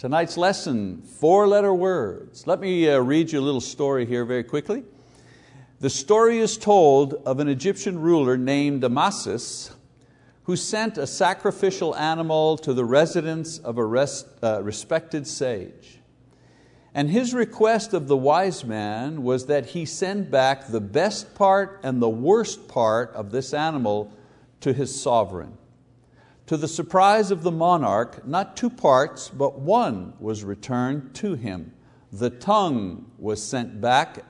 Tonight's lesson, four letter words. Let me uh, read you a little story here very quickly. The story is told of an Egyptian ruler named Amasis who sent a sacrificial animal to the residence of a uh, respected sage. And his request of the wise man was that he send back the best part and the worst part of this animal to his sovereign. To the surprise of the monarch, not two parts, but one was returned to him. The tongue was sent back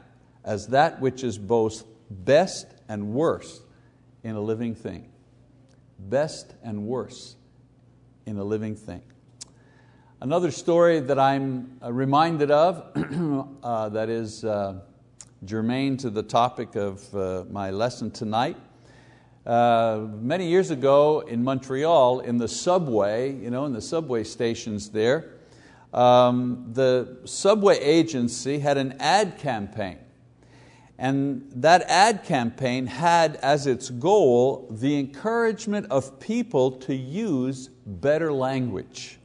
as that which is both best and worst in a living thing. Best and worst in a living thing. Another story that I'm uh, reminded of uh, that is uh, germane to the topic of uh, my lesson tonight uh, many years ago in Montreal, in the subway, you know, in the subway stations there, um, the subway agency had an ad campaign. And that ad campaign had as its goal the encouragement of people to use better language.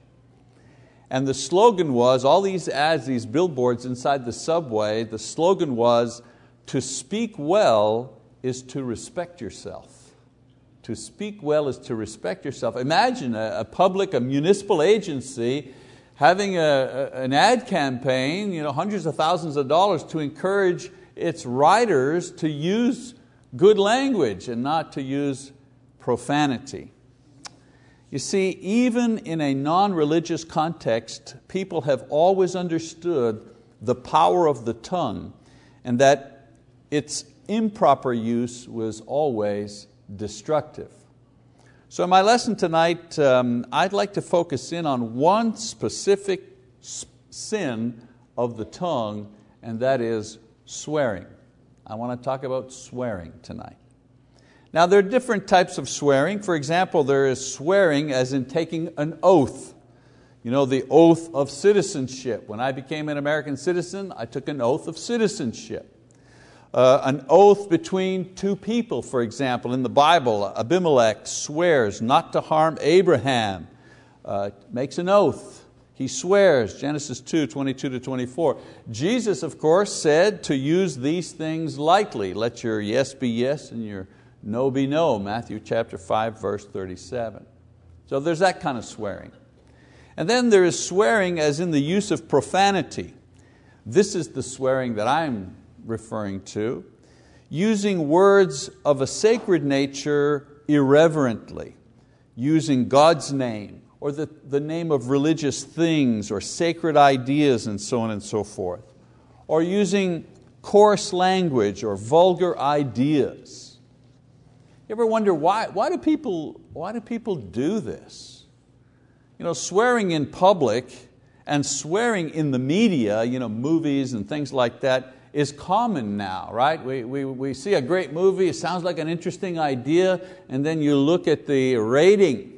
And the slogan was, all these ads, these billboards inside the subway, the slogan was, to speak well is to respect yourself. To speak well is to respect yourself. Imagine a, a public, a municipal agency having a, a, an ad campaign, you know, hundreds of thousands of dollars to encourage its writers to use good language and not to use profanity. You see, even in a non-religious context, people have always understood the power of the tongue and that its improper use was always destructive. So in my lesson tonight, um, I'd like to focus in on one specific sin of the tongue, and that is swearing. I want to talk about swearing tonight. Now there are different types of swearing. For example, there is swearing as in taking an oath. You know, the oath of citizenship. When I became an American citizen, I took an oath of citizenship uh, an oath between two people, for example, in the Bible, Abimelech swears not to harm Abraham, uh, makes an oath. He swears, Genesis 2, 22 to 24. Jesus, of course, said to use these things lightly. Let your yes be yes and your no be no, Matthew chapter 5, verse 37. So there's that kind of swearing. And then there is swearing as in the use of profanity. This is the swearing that I'm referring to, using words of a sacred nature irreverently, using God's name or the, the name of religious things or sacred ideas and so on and so forth, or using coarse language or vulgar ideas. You ever wonder why, why, do people, why do people do this? You know, swearing in public and swearing in the media, you know, movies and things like that, is common now, right? We, we, we see a great movie, it sounds like an interesting idea, and then you look at the rating.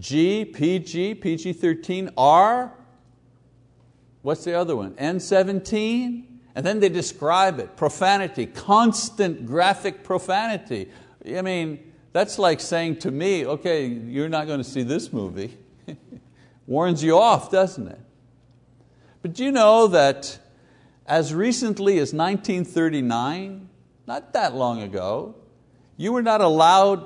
G, PG, PG-13, R, what's the other one? N17, and then they describe it, profanity, constant graphic profanity. I mean, that's like saying to me, okay, you're not going to see this movie. Warns you off, doesn't it? But do you know that as recently as 1939, not that long ago, you were not allowed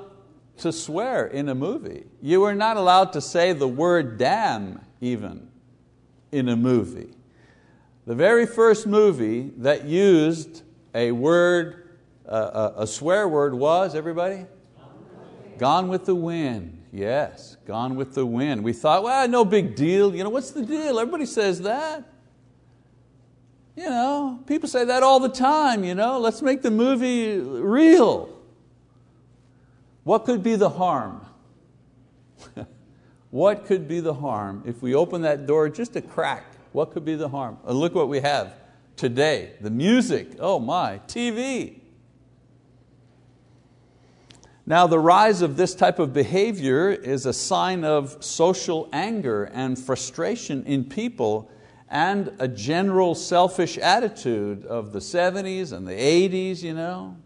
to swear in a movie. You were not allowed to say the word damn even in a movie. The very first movie that used a word, uh, a swear word was, everybody? Gone with the Wind. Yes, Gone with the Wind. We thought, well, no big deal. You know, what's the deal? Everybody says that. You know, people say that all the time, you know, let's make the movie real. What could be the harm? what could be the harm if we open that door just a crack? What could be the harm? And look what we have today the music, oh my, TV. Now, the rise of this type of behavior is a sign of social anger and frustration in people and a general selfish attitude of the 70s and the 80s. You know.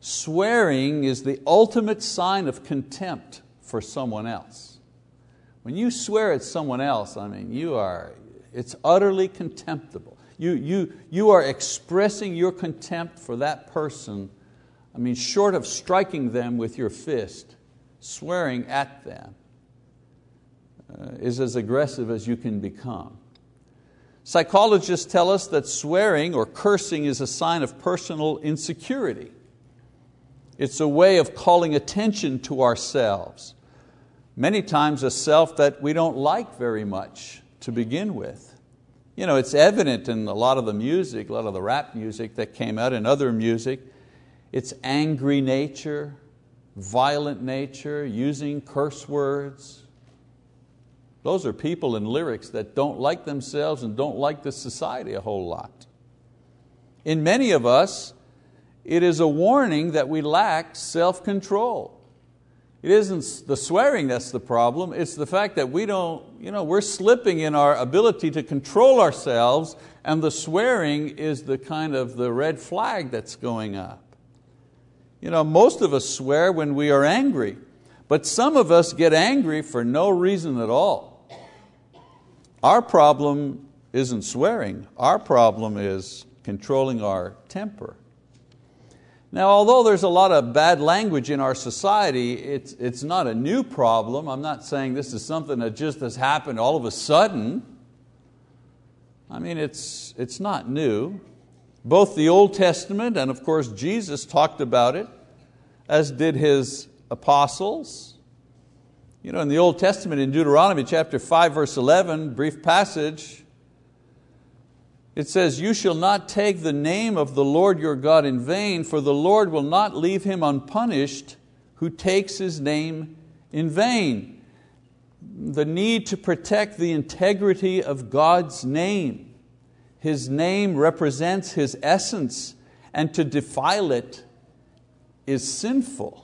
Swearing is the ultimate sign of contempt for someone else. When you swear at someone else, I mean, you are, it's utterly contemptible. You, you, you are expressing your contempt for that person, I mean, short of striking them with your fist, swearing at them uh, is as aggressive as you can become. Psychologists tell us that swearing or cursing is a sign of personal insecurity. It's a way of calling attention to ourselves. Many times a self that we don't like very much to begin with. You know, it's evident in a lot of the music, a lot of the rap music that came out and other music. It's angry nature, violent nature, using curse words, those are people in lyrics that don't like themselves and don't like the society a whole lot. In many of us, it is a warning that we lack self-control. It isn't the swearing that's the problem, it's the fact that we don't, you know, we're slipping in our ability to control ourselves and the swearing is the kind of the red flag that's going up. You know, most of us swear when we are angry, but some of us get angry for no reason at all. Our problem isn't swearing, our problem is controlling our temper. Now, although there's a lot of bad language in our society, it's, it's not a new problem. I'm not saying this is something that just has happened all of a sudden. I mean, it's, it's not new. Both the Old Testament and, of course, Jesus talked about it, as did His apostles. You know, in the Old Testament, in Deuteronomy chapter 5, verse 11, brief passage, it says, You shall not take the name of the Lord your God in vain, for the Lord will not leave him unpunished who takes His name in vain. The need to protect the integrity of God's name. His name represents His essence, and to defile it is sinful.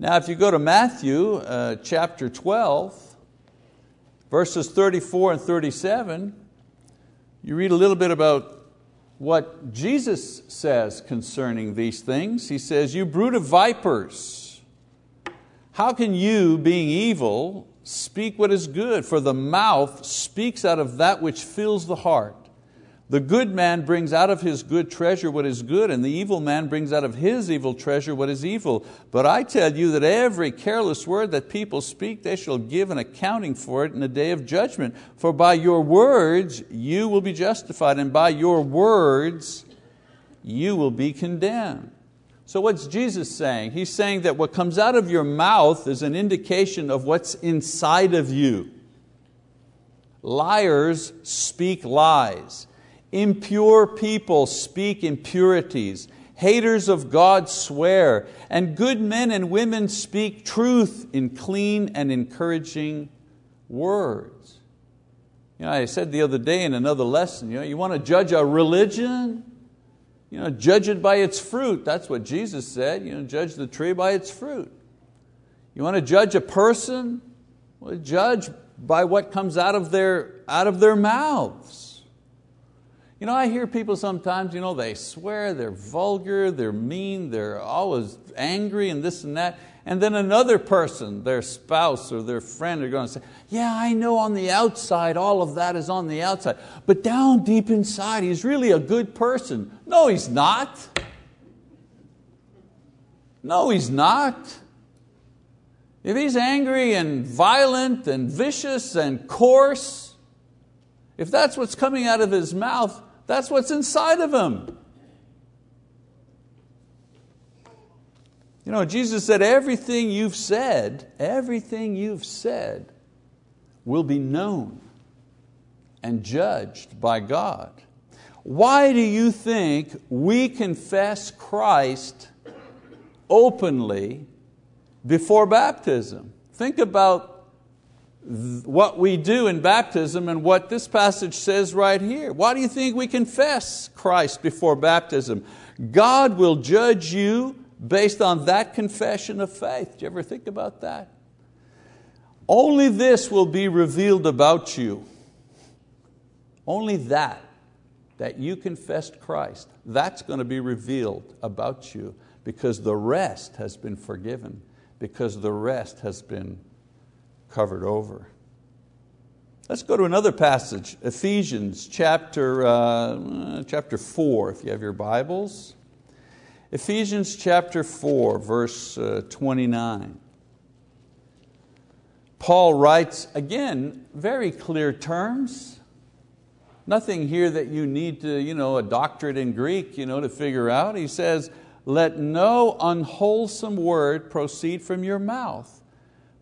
Now, if you go to Matthew uh, chapter 12, verses 34 and 37, you read a little bit about what Jesus says concerning these things. He says, You brood of vipers, how can you, being evil, speak what is good? For the mouth speaks out of that which fills the heart. The good man brings out of his good treasure what is good, and the evil man brings out of his evil treasure what is evil. But I tell you that every careless word that people speak, they shall give an accounting for it in the day of judgment. For by your words you will be justified, and by your words you will be condemned. So what's Jesus saying? He's saying that what comes out of your mouth is an indication of what's inside of you. Liars speak lies. Impure people speak impurities. Haters of God swear, and good men and women speak truth in clean and encouraging words. You know, I said the other day in another lesson, you, know, you want to judge a religion? You know, judge it by its fruit. That's what Jesus said. You know, judge the tree by its fruit. You want to judge a person? Well, judge by what comes out of their, out of their mouths. You know, I hear people sometimes, you know, they swear, they're vulgar, they're mean, they're always angry and this and that. And then another person, their spouse or their friend, are going to say, Yeah, I know on the outside, all of that is on the outside. But down deep inside, he's really a good person. No, he's not. No, he's not. If he's angry and violent and vicious and coarse, if that's what's coming out of his mouth, that's what's inside of him. You know, Jesus said, everything you've said, everything you've said will be known and judged by God. Why do you think we confess Christ openly before baptism? Think about what we do in baptism and what this passage says right here. Why do you think we confess Christ before baptism? God will judge you based on that confession of faith. Do you ever think about that? Only this will be revealed about you. Only that, that you confessed Christ, that's going to be revealed about you because the rest has been forgiven, because the rest has been covered over. Let's go to another passage, Ephesians chapter, uh, chapter 4, if you have your Bibles. Ephesians chapter 4, verse uh, 29. Paul writes, again, very clear terms. Nothing here that you need to, you know, a doctorate in Greek you know, to figure out. He says, Let no unwholesome word proceed from your mouth,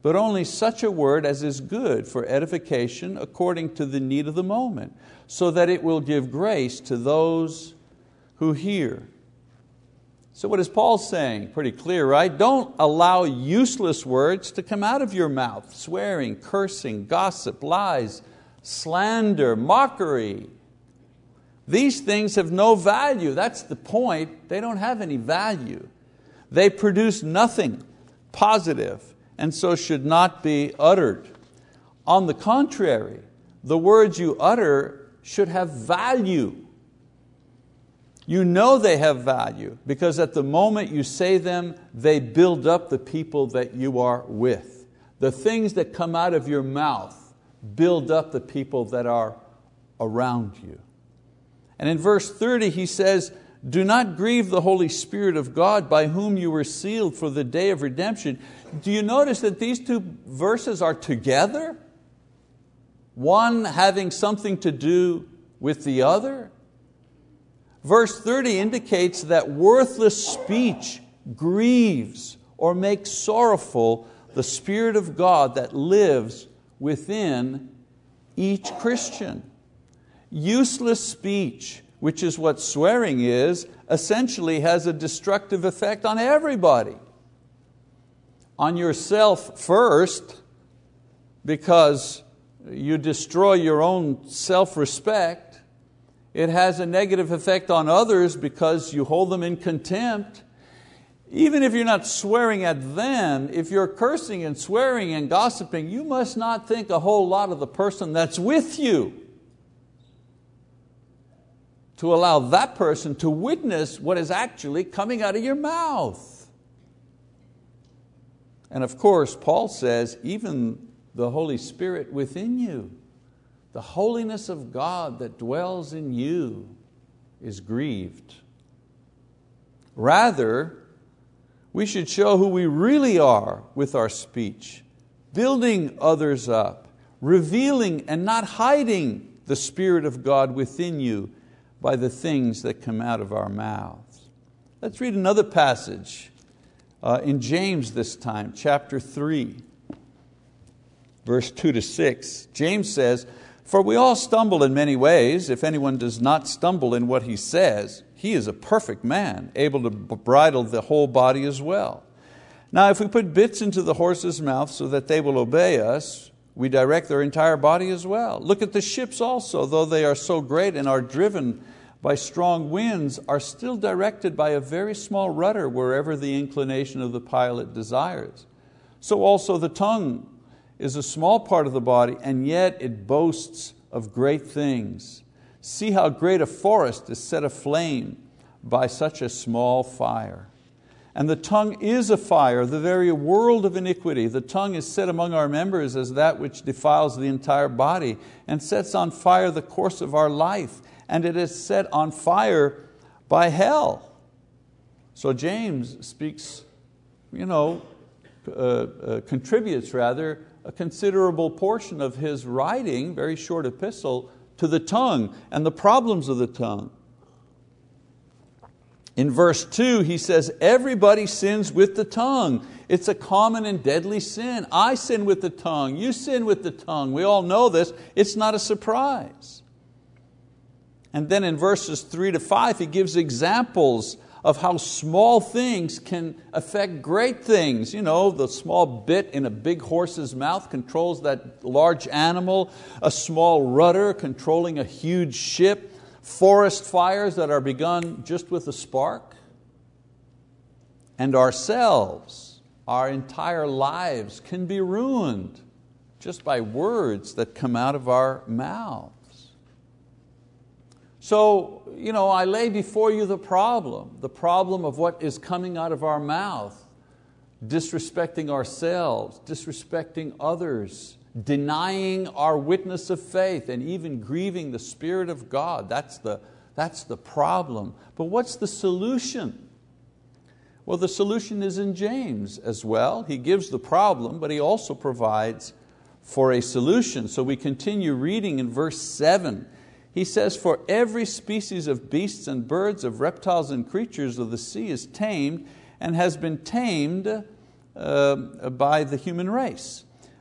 but only such a word as is good for edification according to the need of the moment, so that it will give grace to those who hear. So, what is Paul saying? Pretty clear, right? Don't allow useless words to come out of your mouth swearing, cursing, gossip, lies, slander, mockery. These things have no value. That's the point. They don't have any value. They produce nothing positive and so should not be uttered. On the contrary, the words you utter should have value. You know they have value because at the moment you say them, they build up the people that you are with. The things that come out of your mouth build up the people that are around you. And in verse 30 he says, do not grieve the Holy Spirit of God by whom you were sealed for the day of redemption. Do you notice that these two verses are together? One having something to do with the other? Verse 30 indicates that worthless speech grieves or makes sorrowful the Spirit of God that lives within each Christian. Useless speech, which is what swearing is, essentially has a destructive effect on everybody. On yourself first, because you destroy your own self respect it has a negative effect on others because you hold them in contempt. Even if you're not swearing at them, if you're cursing and swearing and gossiping, you must not think a whole lot of the person that's with you to allow that person to witness what is actually coming out of your mouth. And of course, Paul says, even the Holy Spirit within you the holiness of God that dwells in you is grieved. Rather, we should show who we really are with our speech, building others up, revealing and not hiding the Spirit of God within you by the things that come out of our mouths. Let's read another passage uh, in James this time, chapter 3, verse 2 to 6. James says, for we all stumble in many ways. If anyone does not stumble in what he says, he is a perfect man, able to bridle the whole body as well. Now, if we put bits into the horse's mouth so that they will obey us, we direct their entire body as well. Look at the ships also, though they are so great and are driven by strong winds, are still directed by a very small rudder wherever the inclination of the pilot desires. So also the tongue is a small part of the body, and yet it boasts of great things. See how great a forest is set aflame by such a small fire. And the tongue is a fire, the very world of iniquity. The tongue is set among our members as that which defiles the entire body and sets on fire the course of our life, and it is set on fire by hell. So James speaks, you know, uh, uh, contributes rather a considerable portion of his writing, very short epistle, to the tongue and the problems of the tongue. In verse 2, he says, Everybody sins with the tongue. It's a common and deadly sin. I sin with the tongue. You sin with the tongue. We all know this. It's not a surprise. And then in verses 3 to 5, he gives examples of how small things can affect great things. You know, the small bit in a big horse's mouth controls that large animal, a small rudder controlling a huge ship, forest fires that are begun just with a spark. And ourselves, our entire lives can be ruined just by words that come out of our mouths. So you know, I lay before you the problem, the problem of what is coming out of our mouth. disrespecting ourselves, disrespecting others, denying our witness of faith, and even grieving the Spirit of God. That's the, that's the problem. But what's the solution? Well, the solution is in James as well. He gives the problem, but he also provides for a solution. So we continue reading in verse 7. He says, For every species of beasts and birds, of reptiles and creatures of the sea is tamed and has been tamed uh, by the human race.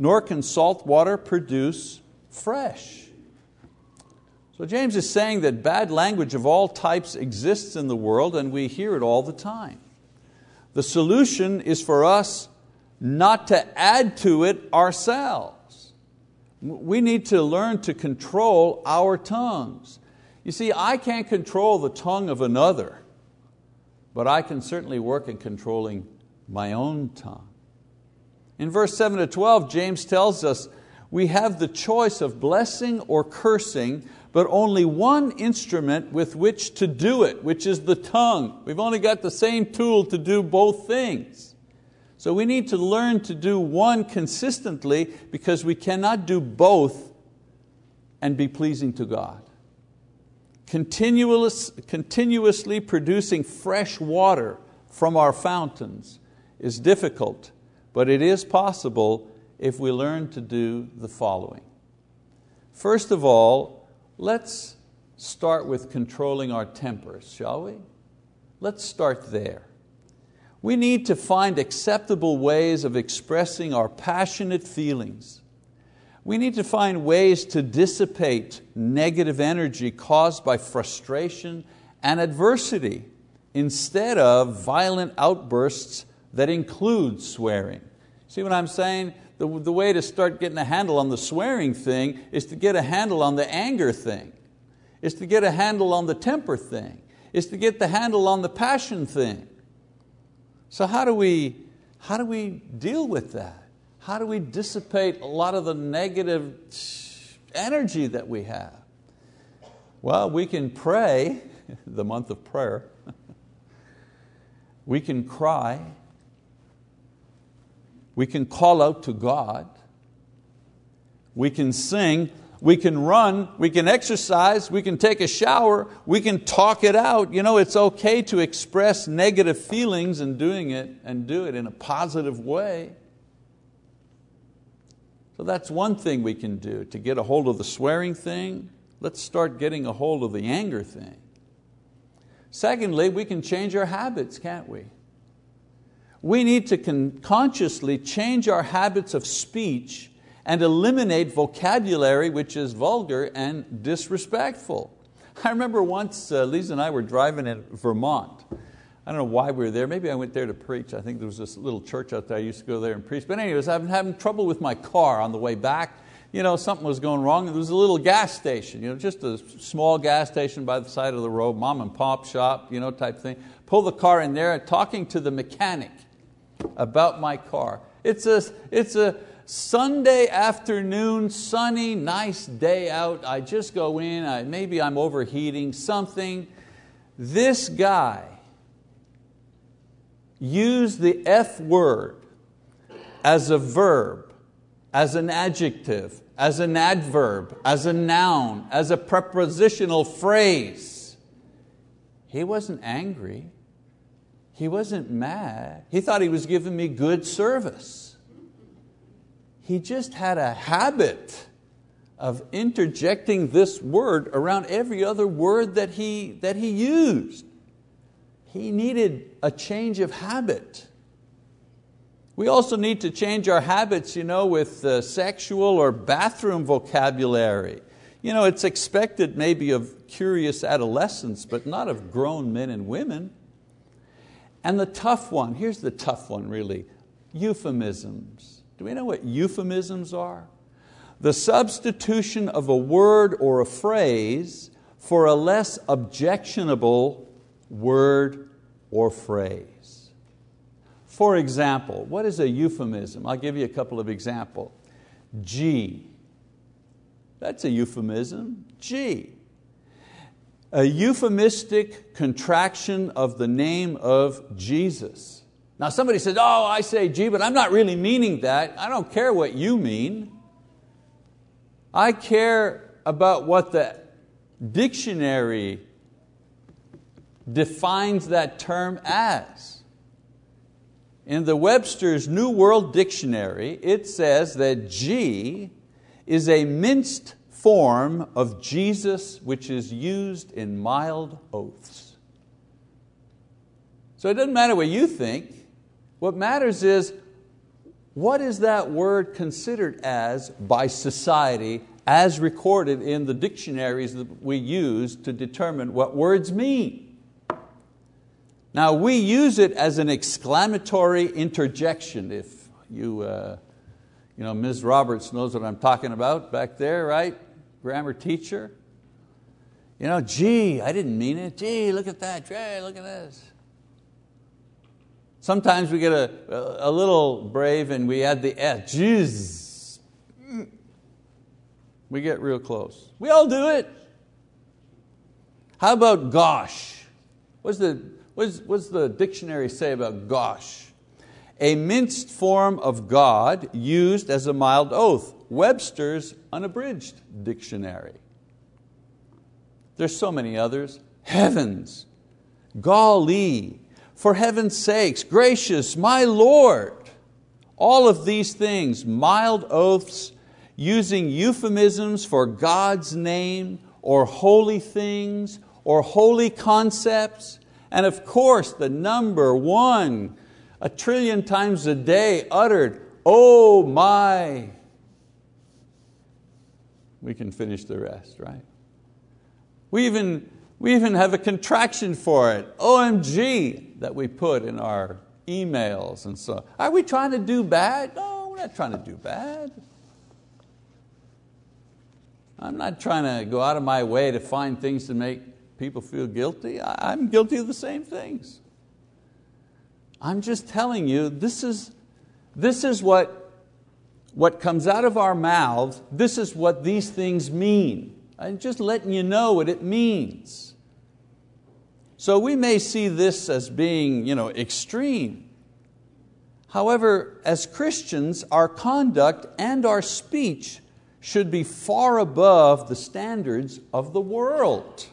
Nor can salt water produce fresh. So James is saying that bad language of all types exists in the world and we hear it all the time. The solution is for us not to add to it ourselves. We need to learn to control our tongues. You see, I can't control the tongue of another, but I can certainly work in controlling my own tongue. In verse 7 to 12, James tells us we have the choice of blessing or cursing but only one instrument with which to do it, which is the tongue. We've only got the same tool to do both things. So we need to learn to do one consistently because we cannot do both and be pleasing to God. Continuous, continuously producing fresh water from our fountains is difficult, but it is possible if we learn to do the following. First of all, Let's start with controlling our tempers, shall we? Let's start there. We need to find acceptable ways of expressing our passionate feelings. We need to find ways to dissipate negative energy caused by frustration and adversity instead of violent outbursts that includes swearing. See what I'm saying? the, the way to start getting a handle on the swearing thing is to get a handle on the anger thing, is to get a handle on the temper thing, is to get the handle on the passion thing. So how do we, how do we deal with that? How do we dissipate a lot of the negative energy that we have? Well, we can pray, the month of prayer. we can cry, we can call out to God. We can sing. We can run. We can exercise. We can take a shower. We can talk it out. You know, it's okay to express negative feelings and doing it and do it in a positive way. So that's one thing we can do to get a hold of the swearing thing. Let's start getting a hold of the anger thing. Secondly, we can change our habits, can't we? We need to consciously change our habits of speech and eliminate vocabulary which is vulgar and disrespectful. I remember once uh, Lisa and I were driving in Vermont. I don't know why we were there. Maybe I went there to preach. I think there was this little church out there. I used to go there and preach. But anyways, I've been having trouble with my car on the way back. You know, something was going wrong. There was a little gas station, you know, just a small gas station by the side of the road, mom and pop shop, you know, type thing. Pull the car in there, talking to the mechanic about my car. It's a, it's a Sunday afternoon, sunny, nice day out. I just go in, I, maybe I'm overheating something. This guy used the F word as a verb, as an adjective, as an adverb, as a noun, as a prepositional phrase. He wasn't angry. He wasn't mad. He thought he was giving me good service. He just had a habit of interjecting this word around every other word that he, that he used. He needed a change of habit. We also need to change our habits you know, with uh, sexual or bathroom vocabulary. You know, it's expected maybe of curious adolescents, but not of grown men and women. And the tough one, here's the tough one really. Euphemisms. Do we know what euphemisms are? The substitution of a word or a phrase for a less objectionable word or phrase. For example, what is a euphemism? I'll give you a couple of examples. Gee. That's a euphemism. Gee. A euphemistic contraction of the name of Jesus. Now somebody says, oh, I say gee, but I'm not really meaning that. I don't care what you mean. I care about what the dictionary defines that term as. In the Webster's New World Dictionary, it says that gee is a minced form of Jesus which is used in mild oaths. So it doesn't matter what you think. What matters is what is that word considered as by society as recorded in the dictionaries that we use to determine what words mean. Now we use it as an exclamatory interjection. If you, uh, you know, Ms. Roberts knows what I'm talking about back there, right? Grammar teacher. You know, gee, I didn't mean it. Gee, look at that. Gee, look at this. Sometimes we get a, a little brave and we add the S. Jeez. We get real close. We all do it. How about gosh? What's the, what's, what's the dictionary say about gosh? A minced form of God used as a mild oath. Webster's unabridged dictionary. There's so many others. Heavens, golly, for heaven's sakes, gracious, my Lord. All of these things, mild oaths, using euphemisms for God's name or holy things or holy concepts. And of course, the number one, a trillion times a day uttered, oh my. We can finish the rest, right? We even, we even have a contraction for it, OMG, that we put in our emails and so. Are we trying to do bad? No, we're not trying to do bad. I'm not trying to go out of my way to find things to make people feel guilty. I'm guilty of the same things. I'm just telling you, this is, this is what, what comes out of our mouths, this is what these things mean. I'm just letting you know what it means. So we may see this as being you know, extreme. However, as Christians, our conduct and our speech should be far above the standards of the world.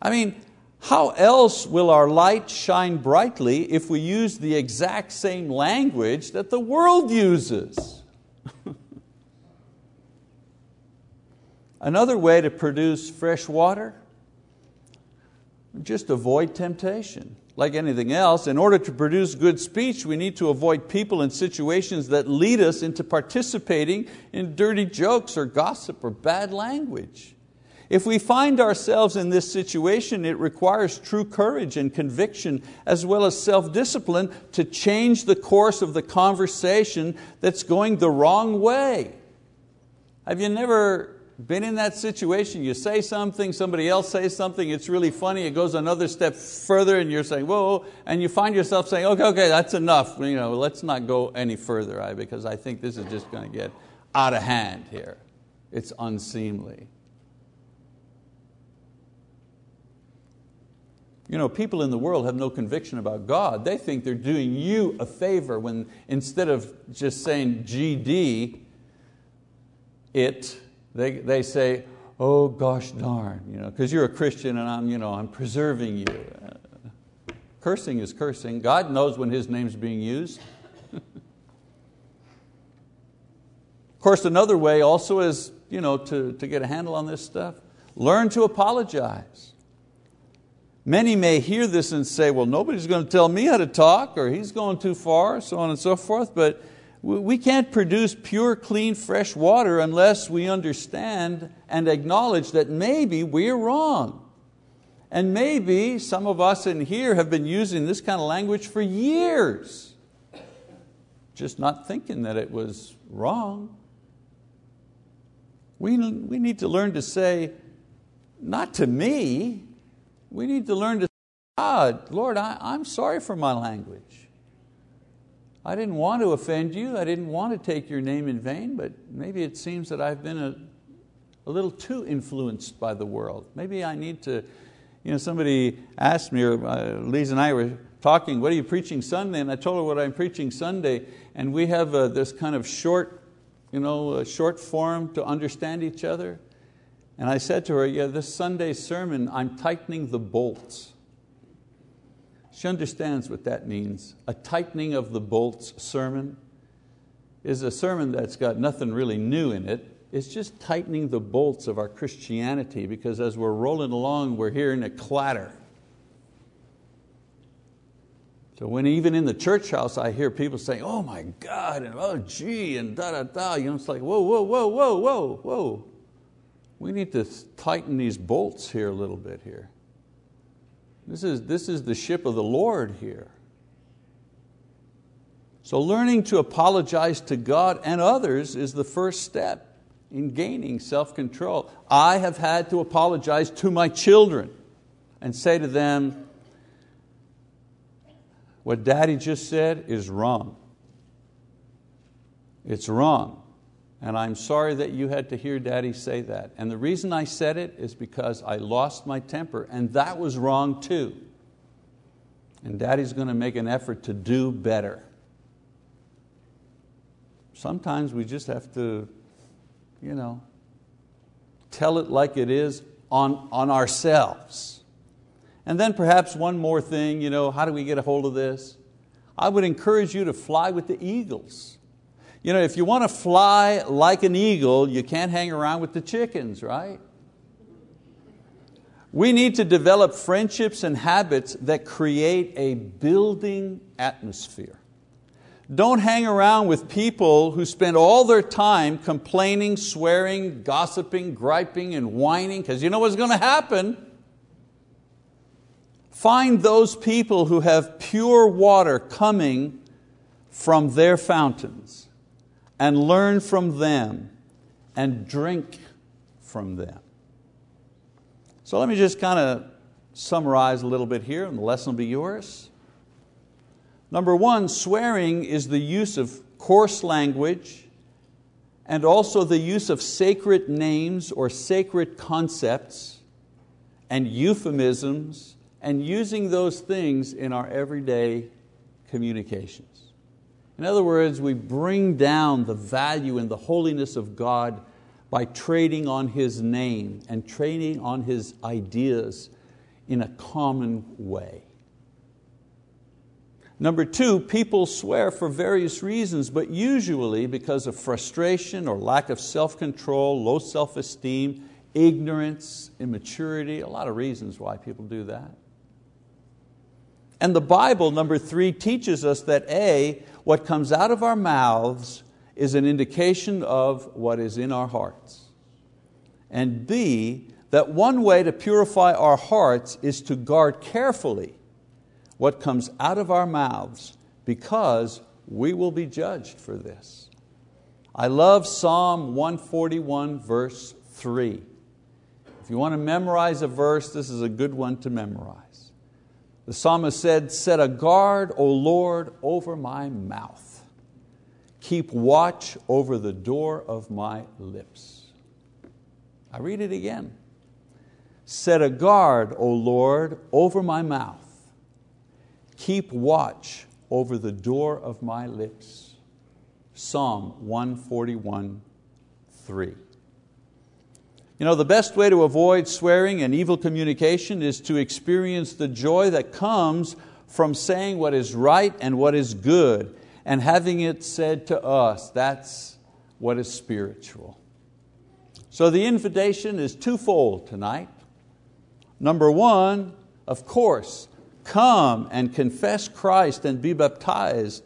I mean, how else will our light shine brightly if we use the exact same language that the world uses? Another way to produce fresh water, just avoid temptation like anything else, in order to produce good speech, we need to avoid people and situations that lead us into participating in dirty jokes or gossip or bad language. If we find ourselves in this situation, it requires true courage and conviction, as well as self discipline, to change the course of the conversation that's going the wrong way. Have you never been in that situation, you say something, somebody else says something, it's really funny, it goes another step further and you're saying, whoa, and you find yourself saying, okay, okay, that's enough, you know, let's not go any further, because I think this is just going to get out of hand here. It's unseemly. You know, people in the world have no conviction about God. They think they're doing you a favor when instead of just saying GD, it, they, they say, oh gosh darn, you know, because you're a Christian and I'm, you know, I'm preserving you. Uh, cursing is cursing. God knows when His name's being used. of course, another way also is you know, to, to get a handle on this stuff, learn to apologize. Many may hear this and say, well, nobody's going to tell me how to talk, or he's going too far, so on and so forth, but we can't produce pure, clean, fresh water unless we understand and acknowledge that maybe we're wrong. And maybe some of us in here have been using this kind of language for years. just not thinking that it was wrong. We, we need to learn to say, not to me, we need to learn to say, God, Lord, I, I'm sorry for my language. I didn't want to offend you, I didn't want to take your name in vain, but maybe it seems that I've been a, a little too influenced by the world. Maybe I need to, you know, somebody asked me, or uh, Lisa and I were talking, what are you preaching Sunday? And I told her what I'm preaching Sunday, and we have uh, this kind of short, you know, short form to understand each other. And I said to her, yeah, this Sunday sermon, I'm tightening the bolts. She understands what that means. A tightening of the bolts sermon is a sermon that's got nothing really new in it. It's just tightening the bolts of our Christianity because as we're rolling along, we're hearing a clatter. So when even in the church house I hear people saying, oh my God, and oh gee, and da da da, you know, it's like, whoa, whoa, whoa, whoa, whoa, whoa. We need to tighten these bolts here a little bit here. This is, this is the ship of the Lord here. So learning to apologize to God and others is the first step in gaining self-control. I have had to apologize to my children and say to them, what daddy just said is wrong. It's wrong. And I'm sorry that you had to hear daddy say that. And the reason I said it is because I lost my temper, and that was wrong too. And daddy's going to make an effort to do better. Sometimes we just have to, you know, tell it like it is on, on ourselves. And then perhaps one more thing, you know, how do we get a hold of this? I would encourage you to fly with the eagles. You know, if you want to fly like an eagle, you can't hang around with the chickens, right? We need to develop friendships and habits that create a building atmosphere. Don't hang around with people who spend all their time complaining, swearing, gossiping, griping, and whining, because you know what's going to happen. Find those people who have pure water coming from their fountains and learn from them and drink from them. So let me just kind of summarize a little bit here, and the lesson will be yours. Number one, swearing is the use of coarse language and also the use of sacred names or sacred concepts and euphemisms and using those things in our everyday communications. In other words, we bring down the value and the holiness of God by trading on His name and trading on His ideas in a common way. Number two, people swear for various reasons, but usually because of frustration or lack of self-control, low self-esteem, ignorance, immaturity, a lot of reasons why people do that. And the Bible, number three, teaches us that A, what comes out of our mouths is an indication of what is in our hearts. And B, that one way to purify our hearts is to guard carefully what comes out of our mouths because we will be judged for this. I love Psalm 141, verse 3. If you want to memorize a verse, this is a good one to memorize. The psalmist said, Set a guard, O Lord, over my mouth. Keep watch over the door of my lips. I read it again. Set a guard, O Lord, over my mouth. Keep watch over the door of my lips. Psalm 141, 3. You know, the best way to avoid swearing and evil communication is to experience the joy that comes from saying what is right and what is good and having it said to us. That's what is spiritual. So the invitation is twofold tonight. Number one, of course, come and confess Christ and be baptized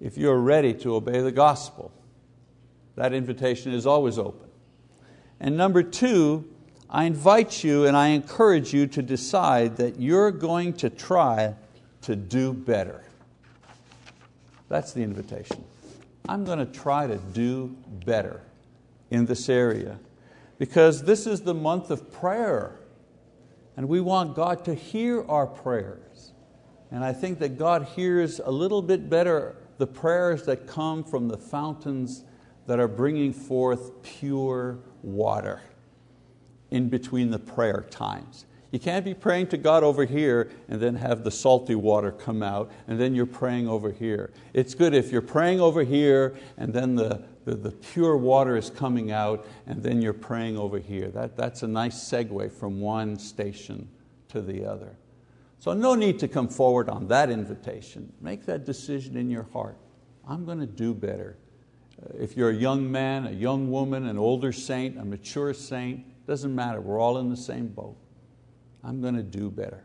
if you're ready to obey the gospel. That invitation is always open. And number two, I invite you and I encourage you to decide that you're going to try to do better. That's the invitation. I'm going to try to do better in this area because this is the month of prayer and we want God to hear our prayers. And I think that God hears a little bit better the prayers that come from the fountains that are bringing forth pure water in between the prayer times. You can't be praying to God over here and then have the salty water come out and then you're praying over here. It's good if you're praying over here and then the, the, the pure water is coming out and then you're praying over here. That, that's a nice segue from one station to the other. So no need to come forward on that invitation. Make that decision in your heart. I'm going to do better. If you're a young man, a young woman, an older saint, a mature saint, doesn't matter, we're all in the same boat. I'm going to do better.